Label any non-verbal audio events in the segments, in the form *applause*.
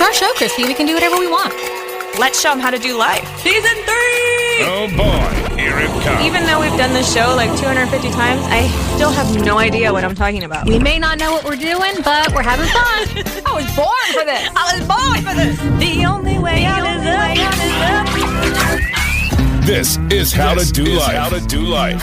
It's our show, Christy. We can do whatever we want. Let's show them how to do life. Season three! Oh boy, here it comes. Even though we've done this show like 250 times, I still have no idea what I'm talking about. We may not know what we're doing, but we're having fun. *laughs* I was born for this. I was born for this. The only way out is up. This is how This to do is life. How to do life.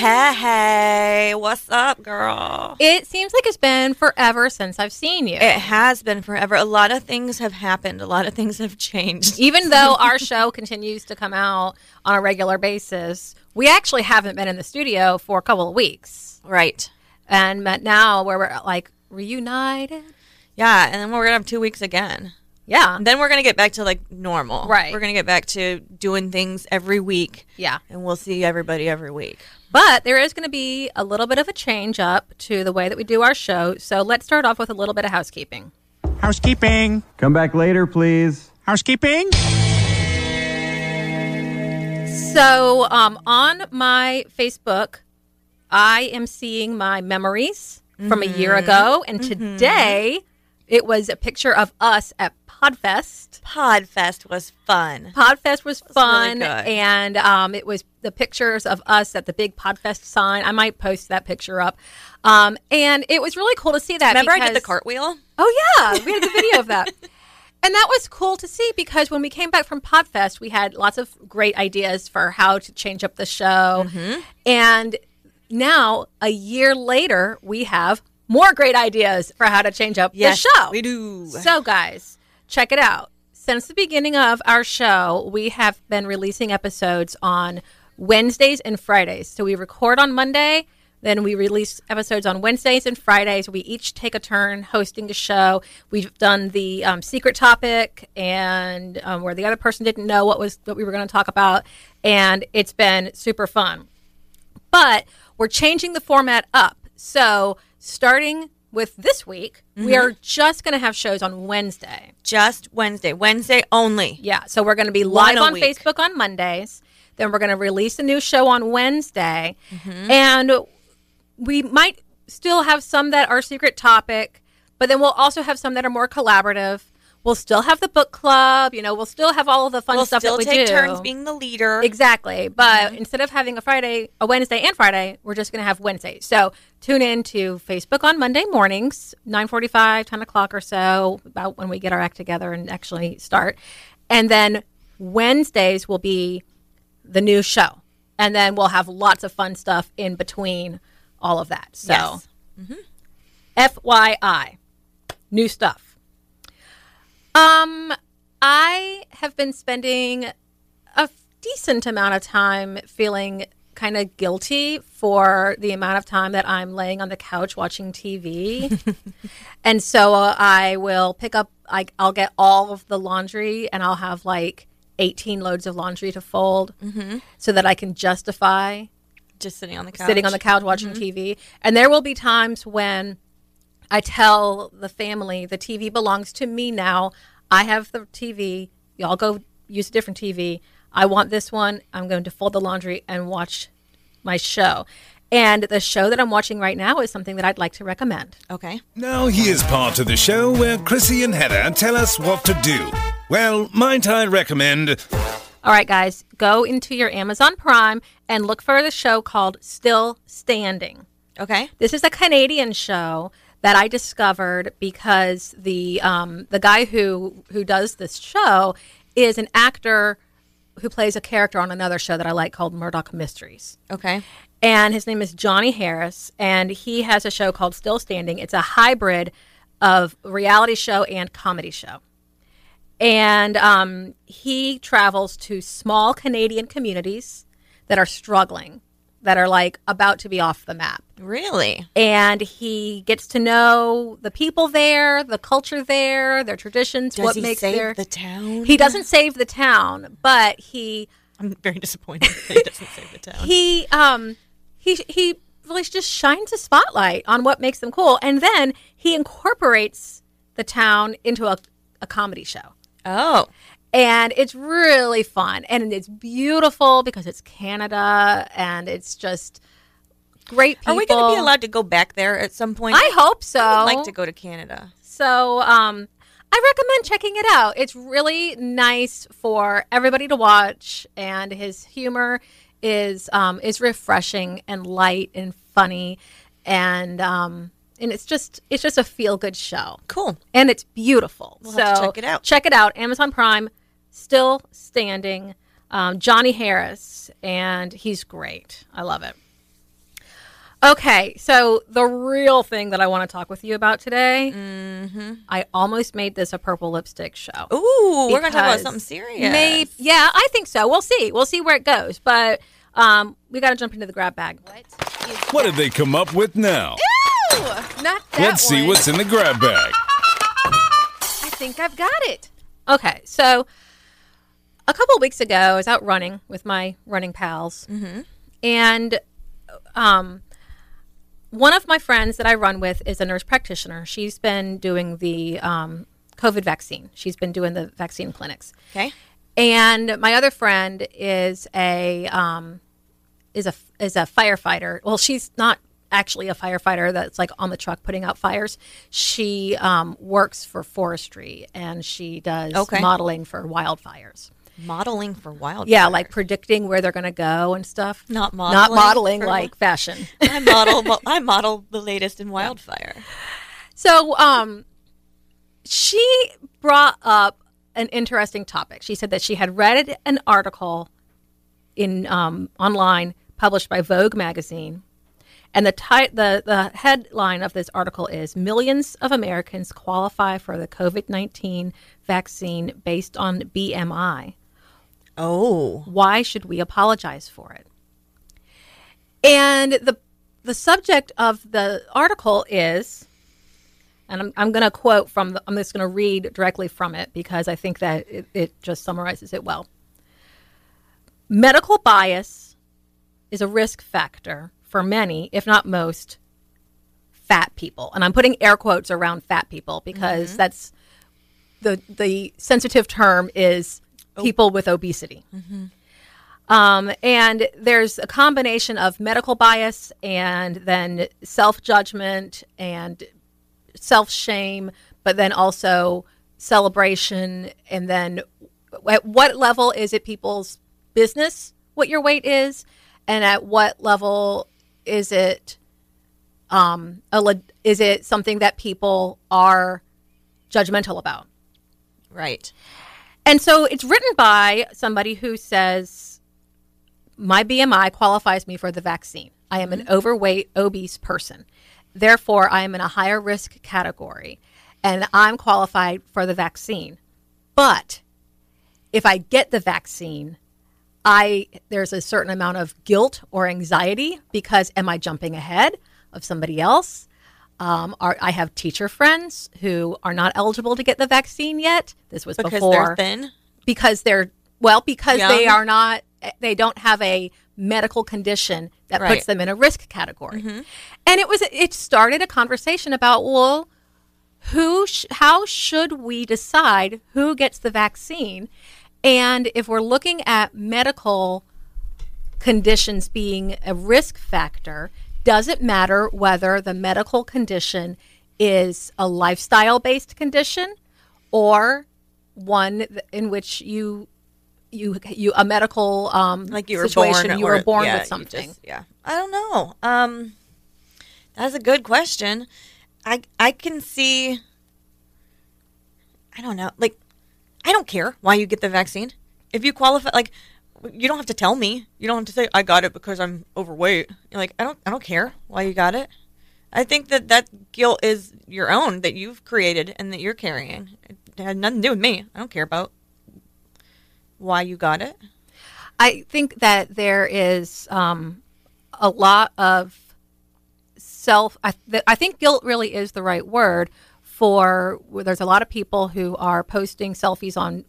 Hey, hey, what's up, girl? It seems like it's been forever since I've seen you. It has been forever. A lot of things have happened. A lot of things have changed. Even *laughs* though our show continues to come out on a regular basis, we actually haven't been in the studio for a couple of weeks. Right. And now where we're like reunited. Yeah, and then we're gonna have two weeks again. Yeah. And then we're gonna get back to like normal. Right. We're gonna get back to doing things every week. Yeah. And we'll see everybody every week. But there is going to be a little bit of a change up to the way that we do our show. So let's start off with a little bit of housekeeping. Housekeeping. Come back later, please. Housekeeping. So um, on my Facebook, I am seeing my memories from a year ago. And today it was a picture of us at Podfest. Podfest was fun. Podfest was really fun, good. and um, it was the pictures of us at the big Podfest sign. I might post that picture up, um, and it was really cool to see that. Remember I did the cartwheel? Oh yeah, we had a good video of that. *laughs* And that was cool to see because when we came back from Podfest, we had lots of great ideas for how to change up the show. Mm-hmm. And now, a year later, we have more great ideas for how to change up Yes, the show. we do. So, guys, check it out. Since the beginning of our show, we have been releasing episodes on Wednesdays and Fridays. So we record on Monday, then we release episodes on Wednesdays and Fridays. We each take a turn hosting a show. We've done the um, secret topic and um, where the other person didn't know what was what we were going to talk about, and it's been super fun but we're changing the format up. So, starting with this week, we are just going to have shows on Wednesday. Just Wednesday. Wednesday only. Yeah. So, we're going to be live on week. Facebook on Mondays. Then, we're going to release a new show on Wednesday. Mm-hmm. And we might still have some that are secret topic, but then we'll also have some that are more collaborative. We'll still have the book club, you know, we'll still have all of the fun stuff that We'll stuff still that we take turns being the leader. Exactly. But mm-hmm. instead of having a Friday, a Wednesday and Friday, we're just going to have Wednesday. So tune in to Facebook on Monday mornings, 945, 10 o'clock or so, about when we get our act together and actually start. And then Wednesdays will be the new show. And then we'll have lots of fun stuff in between all of that. So Yes. FYI, new stuff. Um, I have been spending a decent amount of time feeling kind of guilty for the amount of time that I'm laying on the couch watching TV. *laughs* and so uh, I will pick up, I, I'll get all of the laundry and I'll have like 18 loads of laundry to fold mm-hmm. so that I can justify Just sitting on the couch. sitting on the couch watching mm-hmm. TV. And there will be times when I tell the family the TV belongs to me now. I have the TV. Y'all go use a different TV. I want this one. I'm going to fold the laundry and watch my show. And the show that I'm watching right now is something that I'd like to recommend. Okay. Now here's part of the show where Chrissy and Heather tell us what to do. Well, might I recommend All right, guys, go into your Amazon Prime and look for the show called Still Standing. Okay. This is a Canadian show that I discovered because the um, the guy who who does this show is an actor who plays a character on another show that I like called Murdoch Mysteries. Okay. And his name is Jonny Harris, and he has a show called Still Standing. It's a hybrid of reality show and comedy show. And um, he travels to small Canadian communities that are struggling that are like about to be off the map. Really? And he gets to know the people there, the culture there, their traditions, Does what he makes save their the town? He doesn't save the town, but he I'm very disappointed that he doesn't save the town. he um he he really just shines a spotlight on what makes them cool and then he incorporates the town into a, a comedy show oh, and it's really fun and it's beautiful because it's canada and it's just great people are we going to be allowed to go back there at some point? i hope so I would like to go to Canada. so um I recommend checking it out. It's really nice for everybody to watch, and his humor is um, is refreshing and light and funny, and um, and it's just it's just a feel good show. Cool. and it's beautiful. We'll so have to check it out. Check it out. Amazon Prime, still standing. Um, Jonny Harris, and he's great. I love it. Okay, so the real thing that I want to talk with you about today, mm-hmm. I almost made this a purple lipstick show. Ooh, we're going to talk about something serious. Maybe, yeah, I think so. We'll see. We'll see where it goes. But um, we got to jump into the grab bag. What? What did they come up with now? Not that Let's see what's in the grab bag. I think I've got it. Okay, so a couple of weeks ago, I was out running with my running pals, and um, one of my friends that I run with is a nurse practitioner. She's been doing the um, COVID vaccine. She's been doing the vaccine clinics. Okay. And my other friend is a um, is a is a firefighter. Well, she's not actually a firefighter that's like on the truck putting out fires. She um, works for forestry and she does Okay. modeling for wildfires. Modeling for wild. Yeah, like predicting where they're going to go and stuff. Not modeling. not modeling like *laughs* fashion. I model. *laughs* I model the latest in wildfire. So, um, she brought up an interesting topic. She said that she had read an article in um, online published by Vogue magazine, and the ti- the the headline of this article is "Millions of Americans qualify for the COVID nineteen vaccine based on BMI. Oh, Why should we apologize for it?" And the the subject of the article is and I'm, I'm going to quote from the, I'm just going to read directly from it because I think that it, it just summarizes it well. Medical bias is a risk factor for many, if not most, fat people. And I'm putting air quotes around fat people because mm-hmm. that's the the sensitive term is people with obesity. Um, and there's a combination of medical bias and then self judgment and self shame, but then also celebration. And then at what level is it people's business what your weight is? And at what level is it um, a, is it something that people are judgmental about? right. And so it's written by somebody who says, My BMI qualifies me for the vaccine. I am an mm-hmm. overweight, obese person. Therefore, I am in a higher risk category and I'm qualified for the vaccine. But if I get the vaccine, I there's a certain amount of guilt or anxiety because am I jumping ahead of somebody else? Um, are, I have teacher friends who are not eligible to get the vaccine yet. This was Because before they're thin. because they're well because they are not they don't have a medical condition that Right. puts them in a risk category and it was it started a conversation about well who sh- how should we decide who gets the vaccine and if we're looking at medical conditions being a risk factor does it matter whether the medical condition is a lifestyle based condition or one in which you you you a medical um Like you were situation born. you or- were born yeah, with something just- yeah. I don't know. Um, that's a good question. I I can see. I don't know. Like, I don't care why you get the vaccine. If you qualify, like, you don't have to tell me. You don't have to say I got it because I'm overweight. You're like, I don't. I don't care why you got it. I think that that guilt is your own that you've created and that you're carrying. It had nothing to do with me. I don't care about why you got it. I think that there is um, a lot of self. I, th- I think guilt really is the right word for. There's a lot of people who are posting selfies on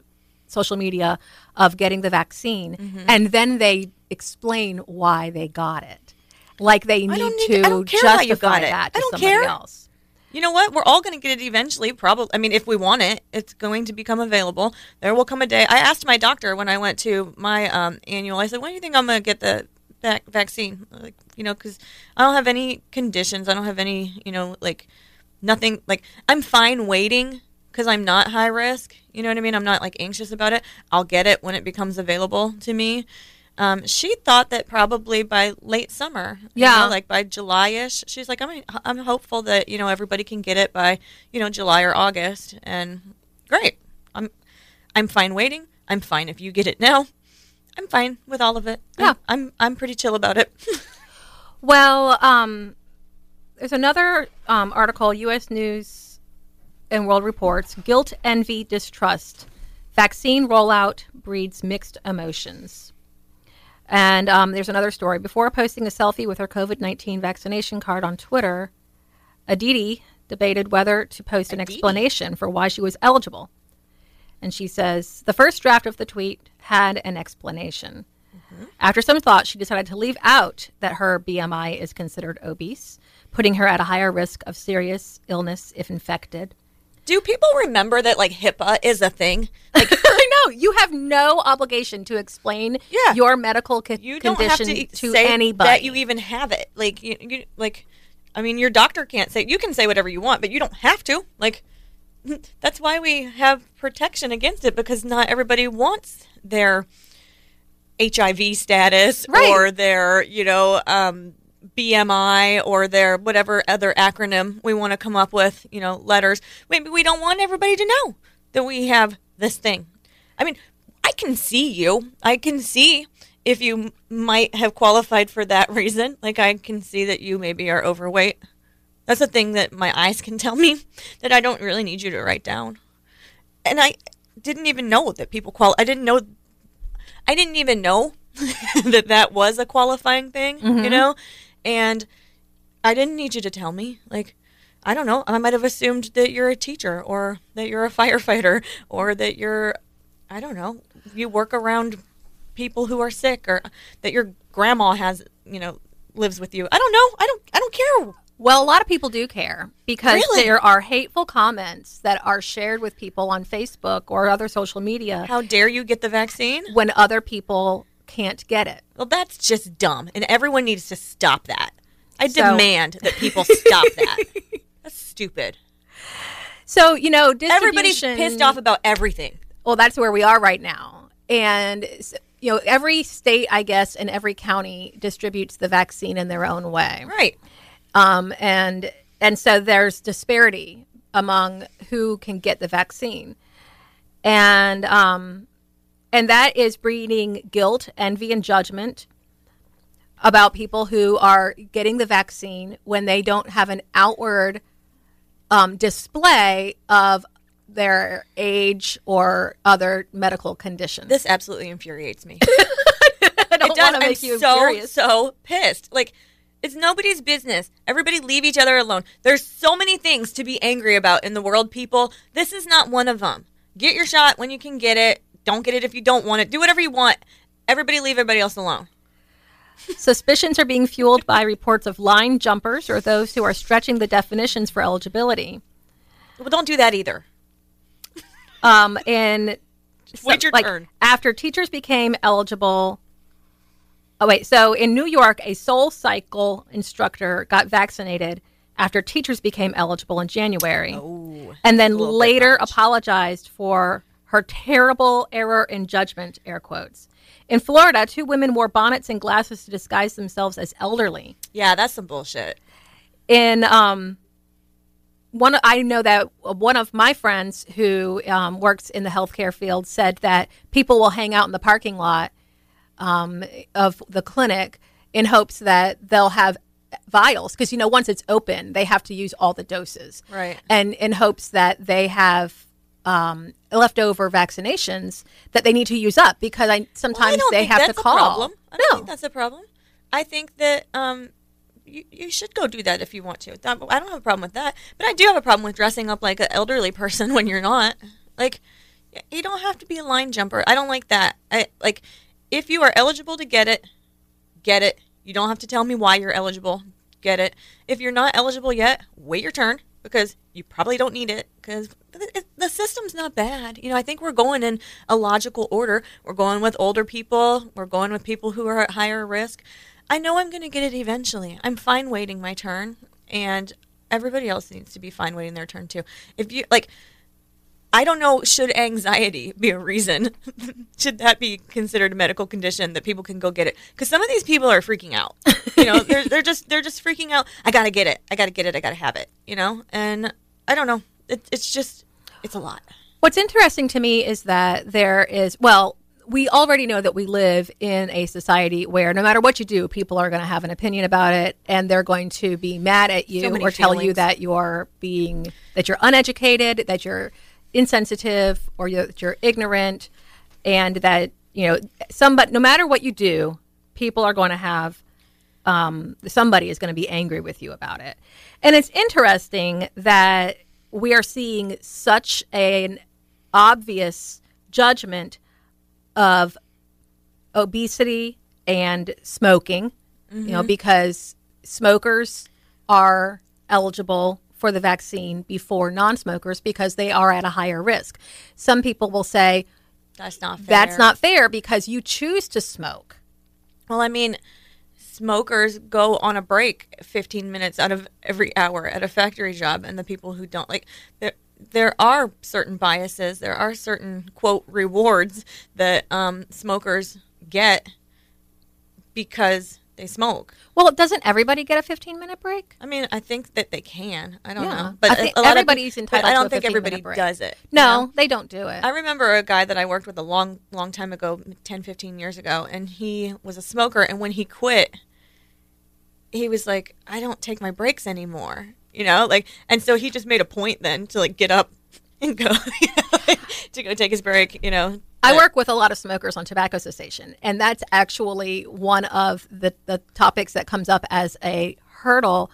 social media of getting the vaccine, Mm-hmm. and then they explain why they got it, like they need need to to- I don't care justify you got it. that to I don't somebody care. else. You know what? We're all going to get it eventually. Probably. I mean, if we want it, it's going to become available. There will come a day. I asked my doctor when I went to my um, annual. I said, "When do you think I'm going to get the vac- vaccine?" Like, you know, because I don't have any conditions. I don't have any, you know, like nothing. Like I'm fine waiting because I'm not high risk. You know what I mean? I'm not like anxious about it. I'll get it when it becomes available to me. Um, she thought that probably by late summer, you Yeah. know, like by July-ish. She's like, I'm, I'm hopeful that you know everybody can get it by you know July or August, and great. I'm, I'm fine waiting. I'm fine if you get it now. I'm fine with all of it. I'm- Yeah. I'm, I'm pretty chill about it. *laughs* Well, um, there's another um, article, U.S. News and World Reports Guilt, Envy, Distrust. Vaccine rollout breeds mixed emotions. And um, there's another story. Before posting a selfie with her COVID 19 vaccination card on Twitter, Aditi debated whether to post an explanation for why she was eligible. And she says the first draft of the tweet had an explanation. After some thought, she decided to leave out that her BMI is considered obese, putting her at a higher risk of serious illness if infected. Do people remember that like HIPAA is a thing? Like *laughs* I know you have no obligation to explain Yeah. your medical co- you don't have condition to, to say anybody. that you even have it. Like you, you like, I mean, your doctor can't say you can say whatever you want, but you don't have to. Like, *laughs* that's why we have protection against it because not everybody wants their HIV status Right. or their you know um, BMI or their whatever other acronym we want to come up with. You know, letters. Maybe we don't want everybody to know that we have this thing. I mean, I can see you. I can see if you might have qualified for that *laughs* reason. Like I can see that you maybe are overweight. That's a thing that my eyes can tell me *laughs* that I don't really need you to write down. And I didn't even know that people qual. I didn't know. I didn't even know *laughs* that that was a qualifying thing. You mm-hmm. know, and I didn't need you to tell me. Like, I don't know. I might have assumed that you're a teacher or that you're a *laughs* firefighter or that you're, I don't know, you work around people who are sick or that your grandma has, you know, lives with you. I don't know. I don't, I don't care. Well, a lot of people do care because Really? there are hateful comments that are shared with people on Facebook or other social media How dare you get the vaccine? when other people can't get it. Well, that's just dumb. And everyone needs to stop that. I So- demand that people stop that. *laughs* That's stupid. So, you know, Everybody's pissed off about everything. Well, that's where we are right now. And, you know, every state, I guess, and every county distributes the vaccine in their own way. Right. Um, and, and so there's disparity among who can get the vaccine. And, um, and that is breeding guilt, envy, and judgment about people who are getting the vaccine when they don't have an outward um, display of their age or other medical conditions. This absolutely infuriates me. *laughs* I don't it does. to I'm make you so furious. so pissed. Like it's nobody's business. Everybody leave each other alone. There's so many things to be angry about in the world, people. This is not one of them. Get your shot when you can get it. Don't get it if you don't want it. Do whatever you want. Everybody leave everybody else alone. Suspicions are being fueled by reports of line jumpers or those who are stretching the definitions for eligibility. Well, don't do that either. Um, and wait your like, turn. After teachers became eligible. Oh wait, so in New York, a SoulCycle instructor got vaccinated after teachers became eligible in January, Oh, and then later apologized for her terrible error in judgment. Air quotes. In Florida, two women wore bonnets and glasses to disguise themselves as elderly. yeah, that's some bullshit. in um one I know that one of my friends who um, works in the healthcare field said that people will hang out in the parking lot um, of the clinic in hopes that they'll have vials because you know once it's open they have to use all the doses Right. and in hopes that they have um, leftover vaccinations that they need to use up because I Well, I sometimes they have to call. A problem. I don't no, think that's a problem. I think that um, you, you should go do that if you want to. I don't have a problem with that, but I do have a problem with dressing up like an elderly *laughs* person when you're not. Like, you don't have to be a line jumper. I don't like that. I like if you are eligible to get it, get it. You don't have to tell me why you're eligible. Get it. If you're not eligible yet, wait your turn because you probably don't need it because the system's not bad. You know, I think we're going in a logical order. We're going with older people. We're going with people who are at higher risk. I know I'm going to get it eventually. I'm fine waiting my turn, and everybody else needs to be fine waiting their turn too. If you like, I don't know. Should anxiety be a reason? *laughs* should that be considered a medical condition that people can go get it? Because some of these people are freaking out. You know, *laughs* they're they're just they're just freaking out. I gotta get it. I gotta get it. I gotta have it. You know, and I don't know. It, it's just it's a lot. What's interesting to me is that there is, well, we already know that we live in a society where no matter what you do, people are going to have an opinion about it and they're going to be mad at you So or tell you that you're being, that you're uneducated, that you're insensitive or you're, that you're ignorant and that, you know, somebody, no matter what you do, people are going to have um, somebody is going to be angry with you about it. And it's interesting that we are seeing such an obvious judgment of obesity and smoking, you know, because smokers are eligible for the vaccine before non smokers because they are at a higher risk. Some people will say That's not fair. that's not fair because you choose to smoke. Well, I mean, smokers go on a break 15 minutes out of every hour at a factory job, and the people who don't like there. There are certain biases. There are certain quote rewards that um, smokers get because they smoke. Well, doesn't everybody get a 15 minute break? I mean, I think that they can. I don't Yeah. know, I but think a lot everybody's of, entitled I don't think 15 minute everybody does it. you No, know? they don't do it. I remember a guy that I worked with a long, long time ago, 10, 15 years ago, and he was a smoker. And when he quit, he was like, I don't take my breaks anymore, you know? Like, and so he just made a point then to like get up *laughs* and go, *laughs* you know, like, to go take his break, you know? I work with a lot of smokers on tobacco cessation, and that's actually one of the, the topics that comes up as a hurdle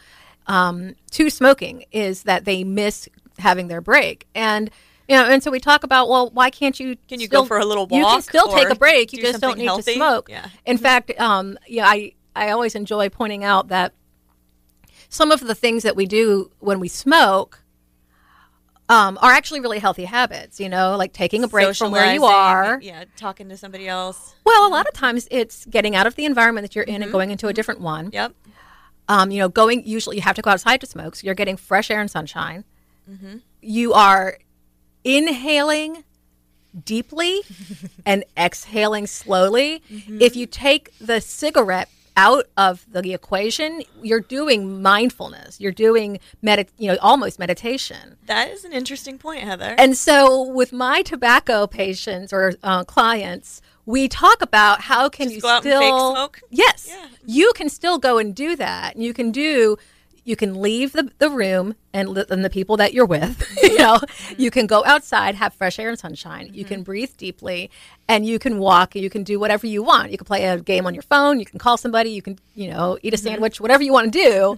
um, to smoking is that they miss having their break. And you know, and so we talk about, well, why can't you? Can you still- go for a little walk? You can still take a break. You do just don't need to smoke. Yeah. In fact, um, yeah, I I always enjoy pointing out that some of the things that we do when we smoke um, are actually really healthy habits. You know, like taking a break from where you are. Uh, yeah, talking to somebody else. Well, a lot of times it's getting out of the environment that you're in and mm-hmm. going into a mm-hmm. different one. Yep. Um, you know, going usually you have to go outside to smoke, so you're getting fresh air and sunshine. Mm-hmm. You are inhaling deeply *laughs* and exhaling slowly. If you take the cigarette out of the equation, you're doing mindfulness. You're doing medit, you know, almost meditation. That is an interesting point, Heather. And so, with my tobacco patients or uh, clients, we talk about how can Just you go out and still fake smoke? Yes, Yeah. you can still go and do that. You can do. You can leave the, the room and, li- and the people that you're with. *laughs* You know, mm-hmm. you can go outside, have fresh air and sunshine. You can mm-hmm. breathe deeply, and you can walk. You can do whatever you want. You can play a game on your phone. You can call somebody. You can you know eat a mm-hmm. sandwich. Whatever you want to do,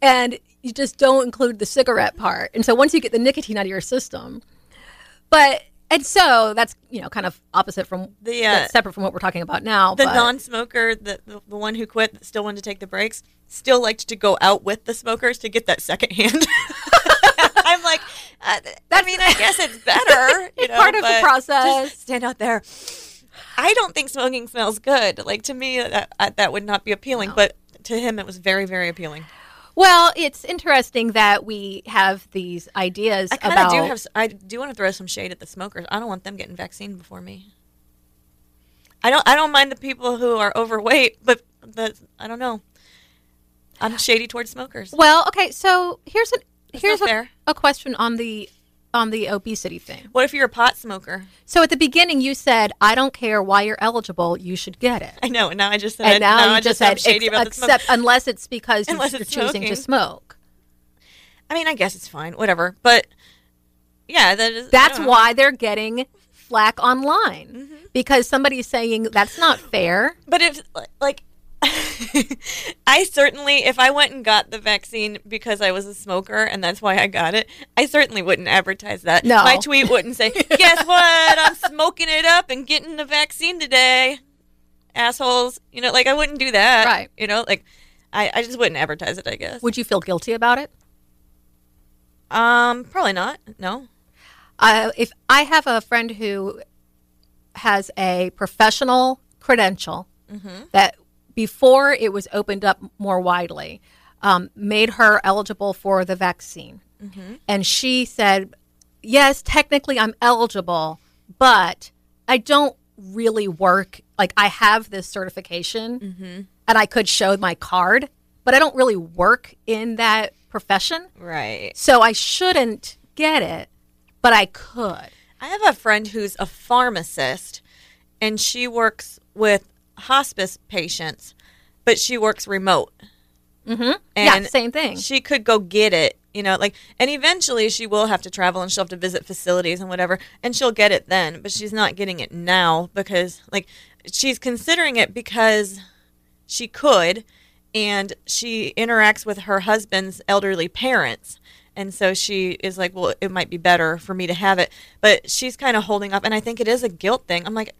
and you just don't include the cigarette part. And so once you get the nicotine out of your system, but and so that's you know kind of opposite from The, uh, separate from what we're talking about now. the but- non-smoker, the, the the one who quit, that still wanted to take the breaks, still liked to go out with the smokers to get that second hand. *laughs* I'm like, uh, I mean, I guess it's better, *laughs* you know, part of the process. stand out there. I don't think smoking smells good. Like to me, that uh, that would not be appealing, but to him, it was very, very appealing. Well, it's interesting that we have these ideas I about. do have. I do want to throw some shade at the smokers. I don't want them getting vaccine before me. I don't. I don't mind the people who are overweight, but the I don't know. I'm shady towards smokers. well, okay, so here's a here's a, a question on the on the obesity thing. What if you're a pot smoker? So at the beginning, you said, "I don't care why you're eligible, you should get it." I know, and now I just said. And now, now you I just said, shady ex- about the smoke. except unless it's because *laughs* Unless you're it's choosing to smoke. I mean, I guess it's fine, whatever. But yeah, that is. That's why they're getting flack online Mm-hmm. because somebody's saying that's not fair. But if like *laughs* I certainly, if I went and got the vaccine because I was a smoker and that's why I got it, I certainly wouldn't advertise that. No. My tweet wouldn't say, *laughs* guess what? I'm smoking it up and getting the vaccine today. Assholes. You know, like I wouldn't do that. Right. You know, like I, I just wouldn't advertise it, I guess. Would you feel guilty about it? Um, probably not. No. Uh, if I have a friend who has a professional credential that before it was opened up more widely, um, made her eligible for the vaccine. And she said, Yes, technically I'm eligible, but I don't really work. Like, I have this certification and I could show my card, but I don't really work in that profession. Right. So I shouldn't get it, but I could. I have a friend who's a pharmacist and she works with hospice patients, but she works remote. Mm-hmm. yeah, same thing. She could go get it, you know, like, and eventually she will have to travel and she'll have to visit facilities and whatever, and she'll get it then, but she's not getting it now because, like, she's considering it because she could, and she interacts with her husband's elderly parents. And so she is like, well, it might be better for me to have it. But she's kind of holding up. And I think it is a guilt thing. I'm like,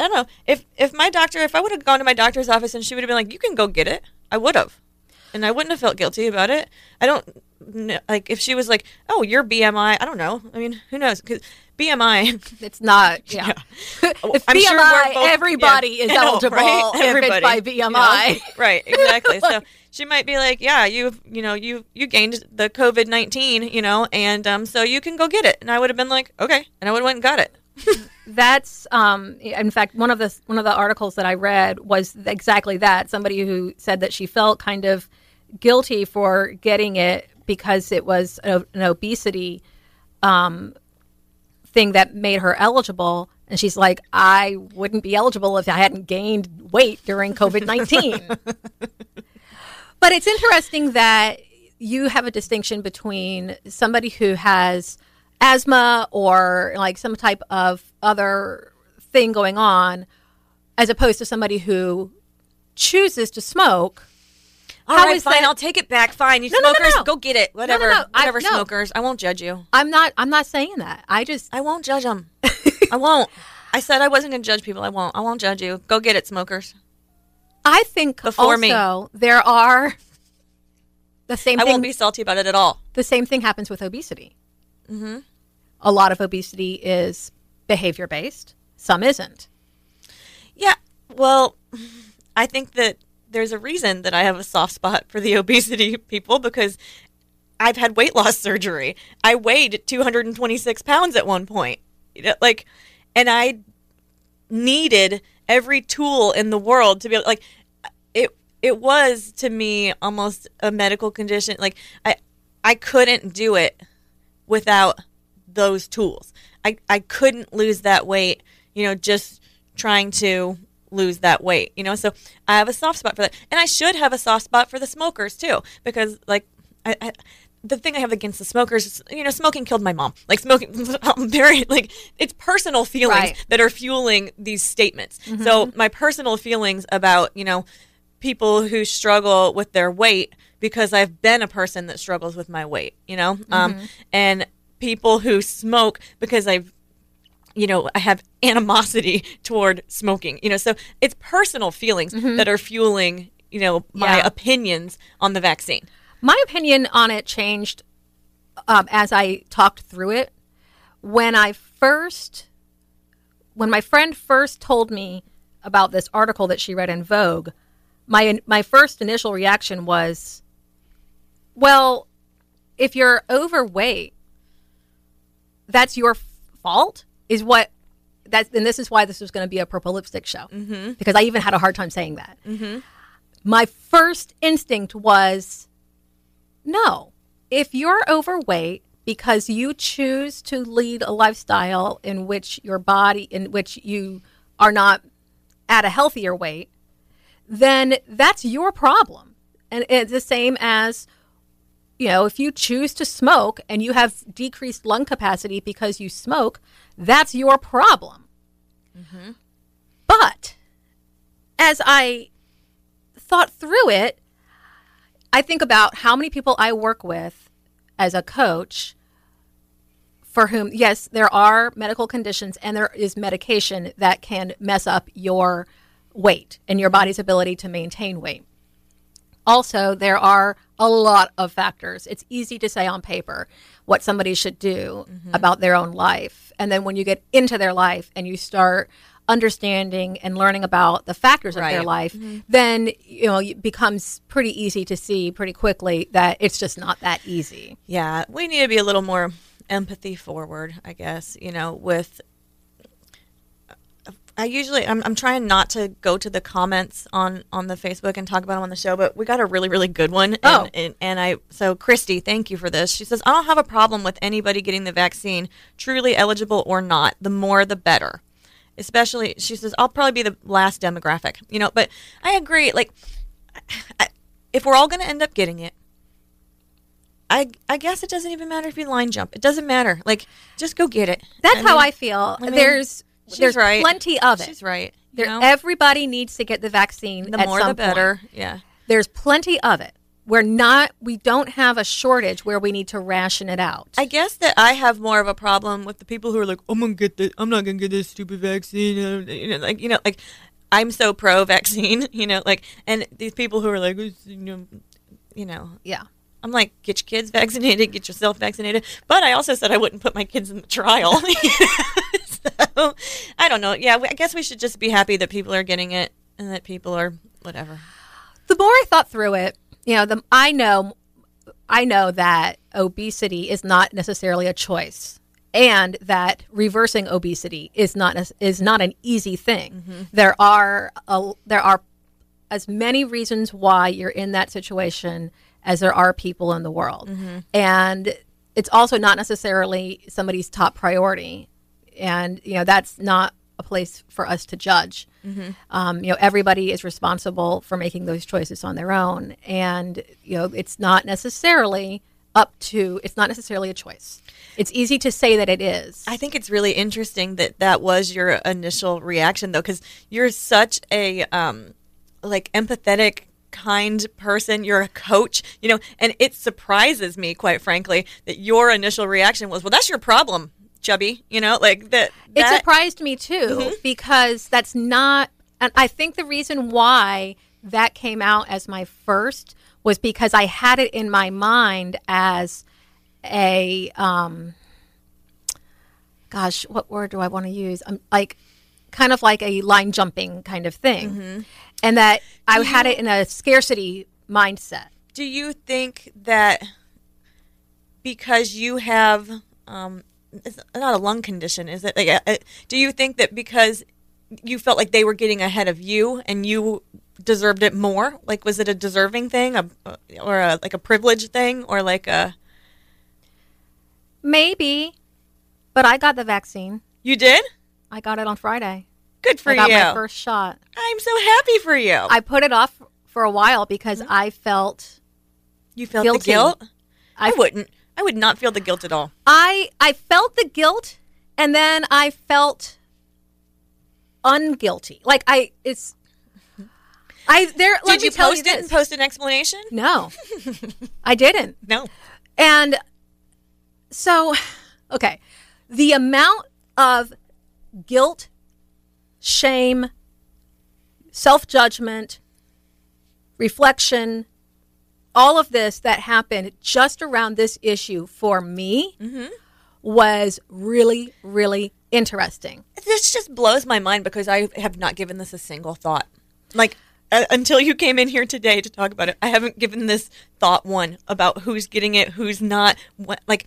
I don't know. If if my doctor, if I would have gone to my doctor's office and she would have been like, you can go get it, I would have. And I wouldn't have felt guilty about it. I don't, like, if she was like, oh, your BMI, I don't know. I mean, who knows? Because BMI, *laughs* It's not. Yeah. if *laughs* I'm BMI, sure both- everybody yeah, is know, eligible *laughs* right? Everybody, by you BMI. know? right? Exactly. so she might be like, "Yeah, you've you know, you you gained the COVID nineteen, you know, and um, so you can go get it." And I would have been like, "Okay," and I would have went and got it. That's um, in fact one of the one of the articles that I read was exactly that. Somebody who said that she felt kind of guilty for getting it because it was a, an obesity um, thing that made her eligible. And she's like, I wouldn't be eligible if I hadn't gained weight during COVID 19. *laughs* but it's interesting that you have a distinction between somebody who has asthma or like some type of other thing going on as opposed to somebody who chooses to smoke. All How right, fine. that- I'll take it back. Fine, you No, no, no, smokers, no. go get it. Whatever, no, I- whatever, no. smokers. I won't judge you. I'm not I'm not saying that. I just I won't judge them. *laughs* I won't. I said I wasn't going to judge people. I won't. I won't judge you. Go get it, smokers. I think Before me. also there are the same I thing won't be salty about it at all. the same thing happens with obesity. Mm-hmm. A lot of obesity is behavior based. Some isn't. Yeah. Well, I think that there's a reason that I have a soft spot for the *laughs* obesity people because I've had weight loss surgery. I weighed 226 pounds at one point. Like, and I needed every tool in the world to be able, like, it. It was to me almost a medical condition. Like, I, I couldn't do it without those tools. I, I couldn't lose that weight, you know, just trying to lose that weight, you know. So I have a soft spot for that. And I should have a soft spot for the smokers too, because like I, I the thing I have against the smokers is, you know, smoking killed my mom. Like smoking, *laughs* I'm very like it's personal feelings Right. that are fueling these statements. So my personal feelings about, you know, people who struggle with their weight because I've been a person that struggles with my weight, you know, um, and people who smoke because I've, you know, I have animosity toward smoking, you know, so it's personal feelings that are fueling, you know, my Yeah. opinions on the vaccine. My opinion on it changed um, as I talked through it. When I first, when my friend first told me about this article that she read in Vogue, my my first initial reaction was, well, if you're overweight, that's your fault. Is what that's and this is why this was going to be a purple lipstick show mm-hmm. because I even had a hard time saying that. Mm-hmm. My first instinct was no. If you're overweight because you choose to lead a lifestyle in which your body, in which you are not at a healthier weight, then that's your problem. And it's the same as, you know, if you choose to smoke and you have decreased lung capacity because you smoke, that's your problem. Mm-hmm. But as I thought through it, I think about how many people I work with as a coach for whom, yes, there are medical conditions and there is medication that can mess up your weight and your body's ability to maintain weight. Also, there are a lot of factors. It's easy to say on paper what somebody should do mm-hmm. about their own life. And then when you get into their life and you start understanding and learning about the factors of their Right. life, mm-hmm. then you know it becomes pretty easy to see pretty quickly that it's just not that easy. Yeah, we need to be a little more empathy forward, I guess, you know, with I usually I'm, I'm trying not to go to the comments on on the Facebook and talk about them on the show, but we got a really really good one. And, Oh. and, and I so Christy, thank you for this. She says I don't have a problem with anybody getting the vaccine, truly eligible or not. The more the better. Especially, she says I'll probably be the last demographic, you know. But I agree. Like, I, if we're all going to end up getting it, I I guess it doesn't even matter if you line jump. It doesn't matter. Like just go get it. That's how mean, I feel. I mean, there's she's there's right. plenty of it. She's right. There, know? everybody needs to get the vaccine. the at more the better. point. Yeah. There's plenty of it. We're not. We don't have a shortage where we need to ration it out. I guess that I have more of a problem with the people who are like, I'm gonna get the, I'm not gonna get this stupid vaccine. You know, like you know, like I'm so pro vaccine. *laughs* You know, like and these people who are like, you know, you know, yeah. I'm like, get your kids vaccinated, get yourself vaccinated. But I also said I wouldn't put my kids in the trial. *laughs* so *laughs* I don't know. Yeah, I guess we should just be happy that people are getting it and that people are whatever. the more I thought through it, you know, the I know, I know that obesity is not necessarily a choice, and that reversing obesity is not is not an easy thing. Mm-hmm. There are a, there are as many reasons why you're in that situation as there are people in the world, mm-hmm. and it's also not necessarily somebody's top priority, and you know that's not a place for us to judge. Um, you know, everybody is responsible for making those choices on their own, and you know, it's not necessarily up to. It's not necessarily a choice. It's easy to say that it is. I think it's really interesting that that was your initial reaction, though, because you're such a um, like empathetic, kind person. You're a coach, you know, and it surprises me, quite frankly, that your initial reaction was, "Well, that's your problem, chubby," you know, like that. it surprised me too because that's not and i think the reason why that came out as my first was because i had it in my mind as a um gosh what word do i want to use? I'm like kind of like a line jumping kind of thing. And that i had it in a scarcity mindset. Do you think that because you have um it's not a lung condition is it? Like, uh, uh, do you think that because you felt like they were getting ahead of you and you deserved it more? Like was it a deserving thing a, uh, or a, like a privilege thing or like a maybe but i got the vaccine. You did? I got it on friday. Good for you. i got you. my first shot. I'm so happy for you. I put it off for a while because mm-hmm. I felt you felt guilty. the guilt? I, I, wouldn't i would not feel the guilt at all I I felt the guilt and then I felt unguilty. Like I it's I there let did me you tell post you it this. and post an explanation no. I didn't. no And so okay, the amount of guilt, shame, self-judgment, reflection, all of this that happened just around this issue for me was really, really interesting. this just blows my mind because I have not given this a single thought. Like uh, until you came in here today to talk about it, I haven't given this thought one about who's getting it, who's not. What, like,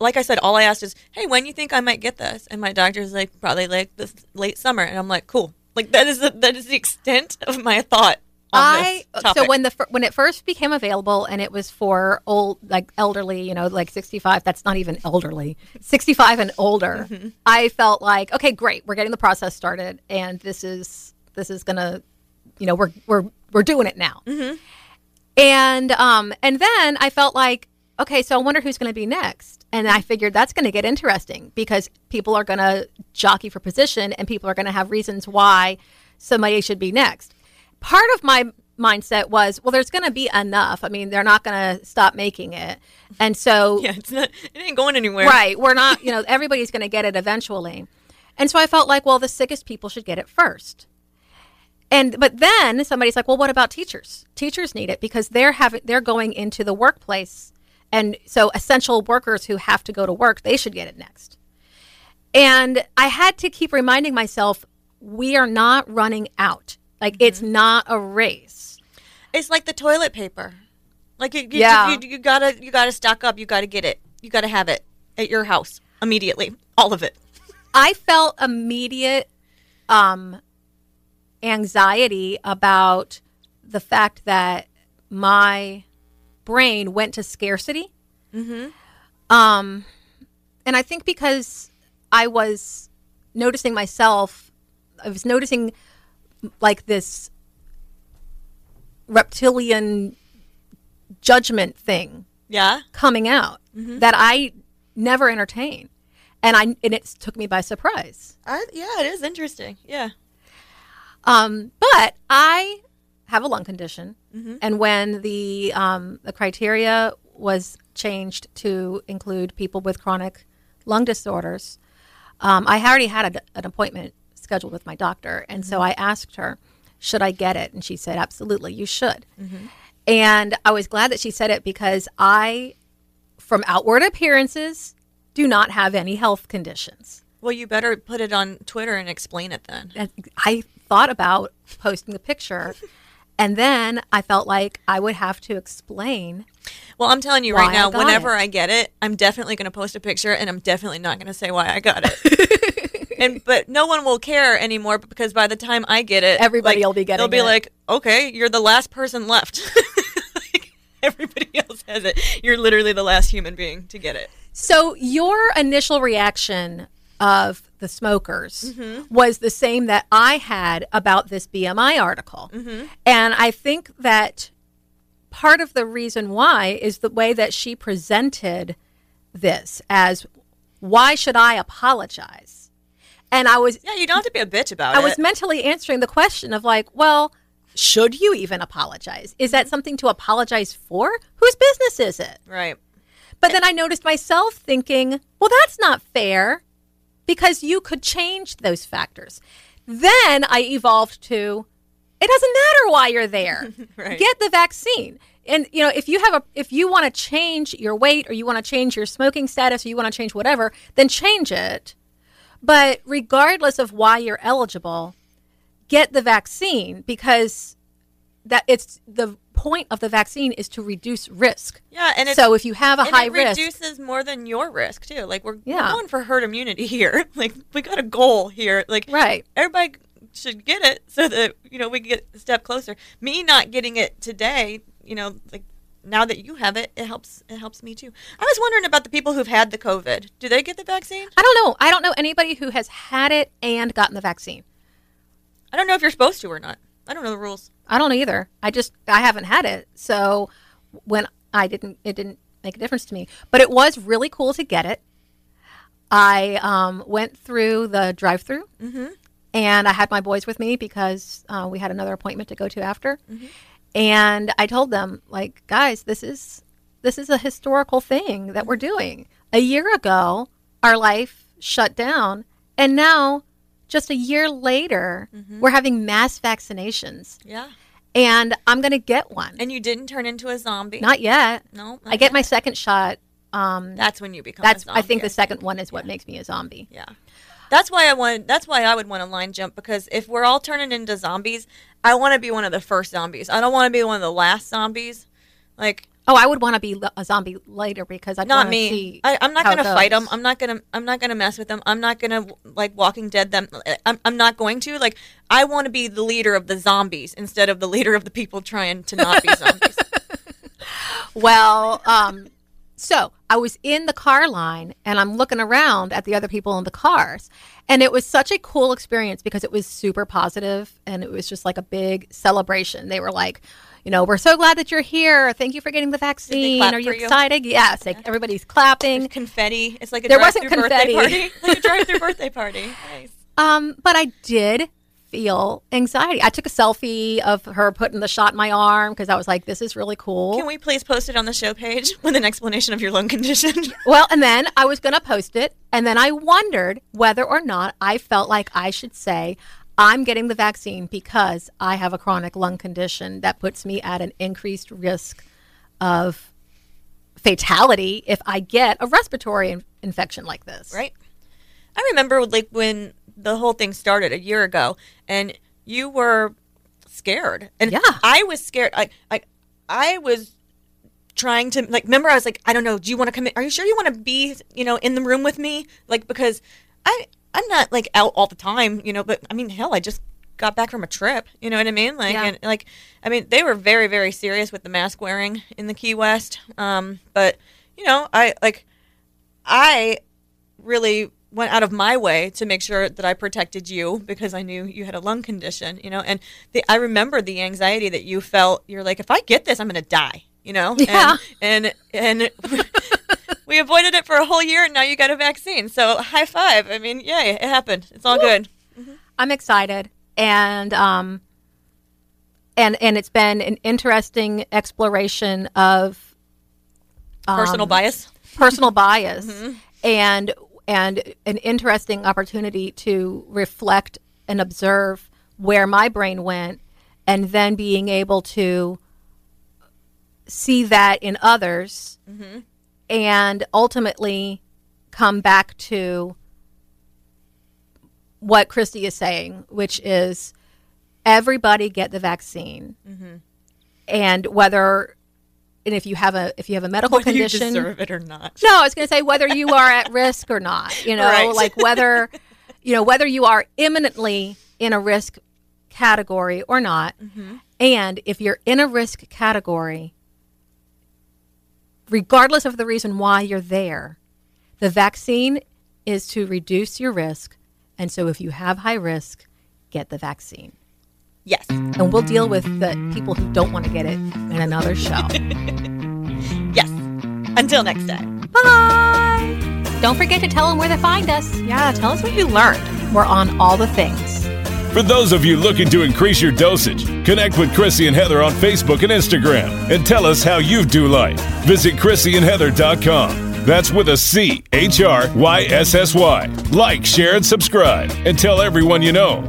like I said, all I asked is, "Hey, when you think I might get this?" And my doctor's like, "Probably like this late summer." And I'm like, "Cool." Like that is the, that is the extent of my thought. I so when the when it first became available and it was for old like elderly, you know, like 65, that's not even elderly. 65 and older. Mm-hmm. I felt like, okay, great. We're getting the process started and this is this is going to you know, we're we're we're doing it now. Mm-hmm. And um and then I felt like, okay, so I wonder who's going to be next. And I figured that's going to get interesting because people are going to jockey for position and people are going to have reasons why somebody should be next. Part of my mindset was, well, there's going to be enough. I mean, they're not going to stop making it. And so, *laughs* Yeah, it's not. It ain't going anywhere. right, we're not, you know, everybody's going to get it eventually. And so I felt like, well, the sickest people should get it first. And but then somebody's like, well, what about teachers? Teachers need it because they're having they're going into the workplace, and so essential workers who have to go to work, they should get it next. And I had to keep reminding myself, we are not running out. Like it's not a race. It's like the toilet paper. Like you, you, Yeah. you, you gotta you gotta stock up. You gotta get it. You gotta have it at your house immediately. All of it. *laughs* I felt immediate um, anxiety about the fact that my brain went to scarcity. Mm-hmm. Um, and I think because I was noticing myself, I was noticing like this reptilian judgment thing Yeah. coming out that I never entertain. And I and it took me by surprise. I, yeah, it is interesting. Yeah. Um, but I have a lung condition, and when the um, the criteria was changed to include people with chronic lung disorders, um, I already had a, an appointment scheduled with my doctor, and so mm-hmm. I asked her, "Should I get it?" And she said, "Absolutely, you should." Mm-hmm. And I was glad that she said it because I, from outward appearances, do not have any health conditions. Well, you better put it on Twitter and explain it then. And I thought about posting the picture, *laughs* and then I felt like I would have to explain. Well, I'm telling you right now, got whenever it. I get it, I'm definitely going to post a picture and I'm definitely not going to say why I got it. *laughs* and but no one will care anymore because by the time I get it, Everybody like, will be getting They'll be it. like, "Okay, you're the last person left." *laughs* Like, everybody else has it. You're literally the last human being to get it. So, your initial reaction of the smokers Mm-hmm. was the same that I had about this BMI article. Mm-hmm. And I think that part of the reason why is the way that she presented this as why should I apologize? And I was Yeah, you don't have to be a bitch about I it. I was mentally answering the question of like, well, should you even apologize? Is that something to apologize for? Whose business is it? right. But then I noticed myself thinking, well, that's not fair because you could change those factors. Then I evolved to, it doesn't matter why you're there. *laughs* Right. Get the vaccine. And you know, if you have a if you want to change your weight or you want to change your smoking status or you want to change whatever, then change it. But regardless of why you're eligible, get the vaccine because that it's the point of the vaccine is to reduce risk. Yeah, and so if you have a high it risk, reduces more than your risk too. Like we're, Yeah. we're going for herd immunity *laughs* here. Like we got a goal here. Like right? everybody should get it so that you know we can get a step closer. Me not getting it today, you know, like now that you have it, it helps. It helps me too. I was wondering about the people who've had the COVID. Do they get the vaccine? I don't know. I don't know anybody who has had it and gotten the vaccine. I don't know if you're supposed to or not. I don't know the rules. I don't either. I just I haven't had it, so when I didn't, it didn't make a difference to me. But it was really cool to get it. I um, went through the drive-through, and I had my boys with me because uh, we had another appointment to go to after. And I told them, like, guys, this is this is a historical thing that we're doing. A year ago, our life shut down, and now, just a year later, we're having mass vaccinations Yeah. and I'm going to get one. And you didn't turn into a zombie. Not yet. no. I get my second shot. Um, That's when you become. that's A zombie, I think the second one is what makes me a zombie. Yeah. That's why I want. That's why I would want a line jump because if we're all turning into zombies, I want to be one of the first zombies. I don't want to be one of the last zombies. Like Oh, I would want to be a zombie later because I'd not me. See I, I'm not gonna fight them. I'm not gonna. I'm not gonna mess with them. I'm not gonna like Walking Dead them. I'm. I'm not going to like. I want to be the leader of the zombies instead of the leader of the people trying to not be *laughs* zombies. Well, um, so I was in the car line and I'm looking around at the other people in the cars. And it was such a cool experience because it was super positive and it was just like a big celebration. They were like, you know, we're so glad that you're here. Thank you for getting the vaccine. Are you excited? Yes. Like everybody's clapping. confetti. It's like a There wasn't drive-through birthday confetti. party. *laughs* like a drive-through *laughs* birthday party. Nice. Um, but I did feel anxiety. I took a selfie of her putting the shot in my arm because I was like, this is really cool. Can we please post it on the show page *laughs* with an explanation of your lung condition? *laughs* Well, and then I was going to post it. And then I wondered whether or not I felt like I should say, I'm getting the vaccine because I have a chronic lung condition that puts me at an increased risk of fatality if I get a respiratory in- infection like this. right? I remember like when the whole thing started a year ago, and you were scared, and Yeah. I was scared. I, I, I was trying to like. Remember, I was like, I don't know. Do you want to come in? Are you sure you want to be, you know, in the room with me? Like because I, I'm not like out all the time, you know. But I mean, hell, I just got back from a trip. You know what I mean? Like, Yeah. and like, I mean, they were very, very serious with the mask wearing in the Key West. Um, but you know, I like, I really went out of my way to make sure that I protected you because I knew you had a lung condition, you know. And the, I remember the anxiety that you felt. You're like, if I get this, I'm going to die, you know. Yeah. And and, and *laughs* we avoided it for a whole year, and now you got a vaccine. So high five. I mean, yay, it happened. It's all good. I'm excited, and um, and and it's been an interesting exploration of Personal um, bias. personal bias and and an interesting opportunity to reflect and observe where my brain went and then being able to see that in others mm-hmm. and ultimately come back to what Chryssy is saying, which is everybody get the vaccine. Mm-hmm. And whether and if you have a if you have a *laughs* medical Whether you condition deserve it or not. no, I was going to say whether you are at risk or not. You know, Right. like whether *laughs* you know whether you are imminently in a risk category or not, Mm-hmm. and if you're in a risk category, regardless of the reason why you're there, the vaccine is to reduce your risk, and so if you have high risk, get the vaccine. Yes. And we'll deal with the people who don't want to get it in another show. *laughs* Yes. Until next time. Bye. Don't forget to tell them where to find us. Yeah. Tell us what you learned. We're on all the things. For those of you looking to increase your dosage, connect with Chryssy and Heather on Facebook and Instagram and tell us how you do life. Visit ChryssyandHeather.com. That's with a C H R Y S S Y. Like, share, and subscribe, and tell everyone you know.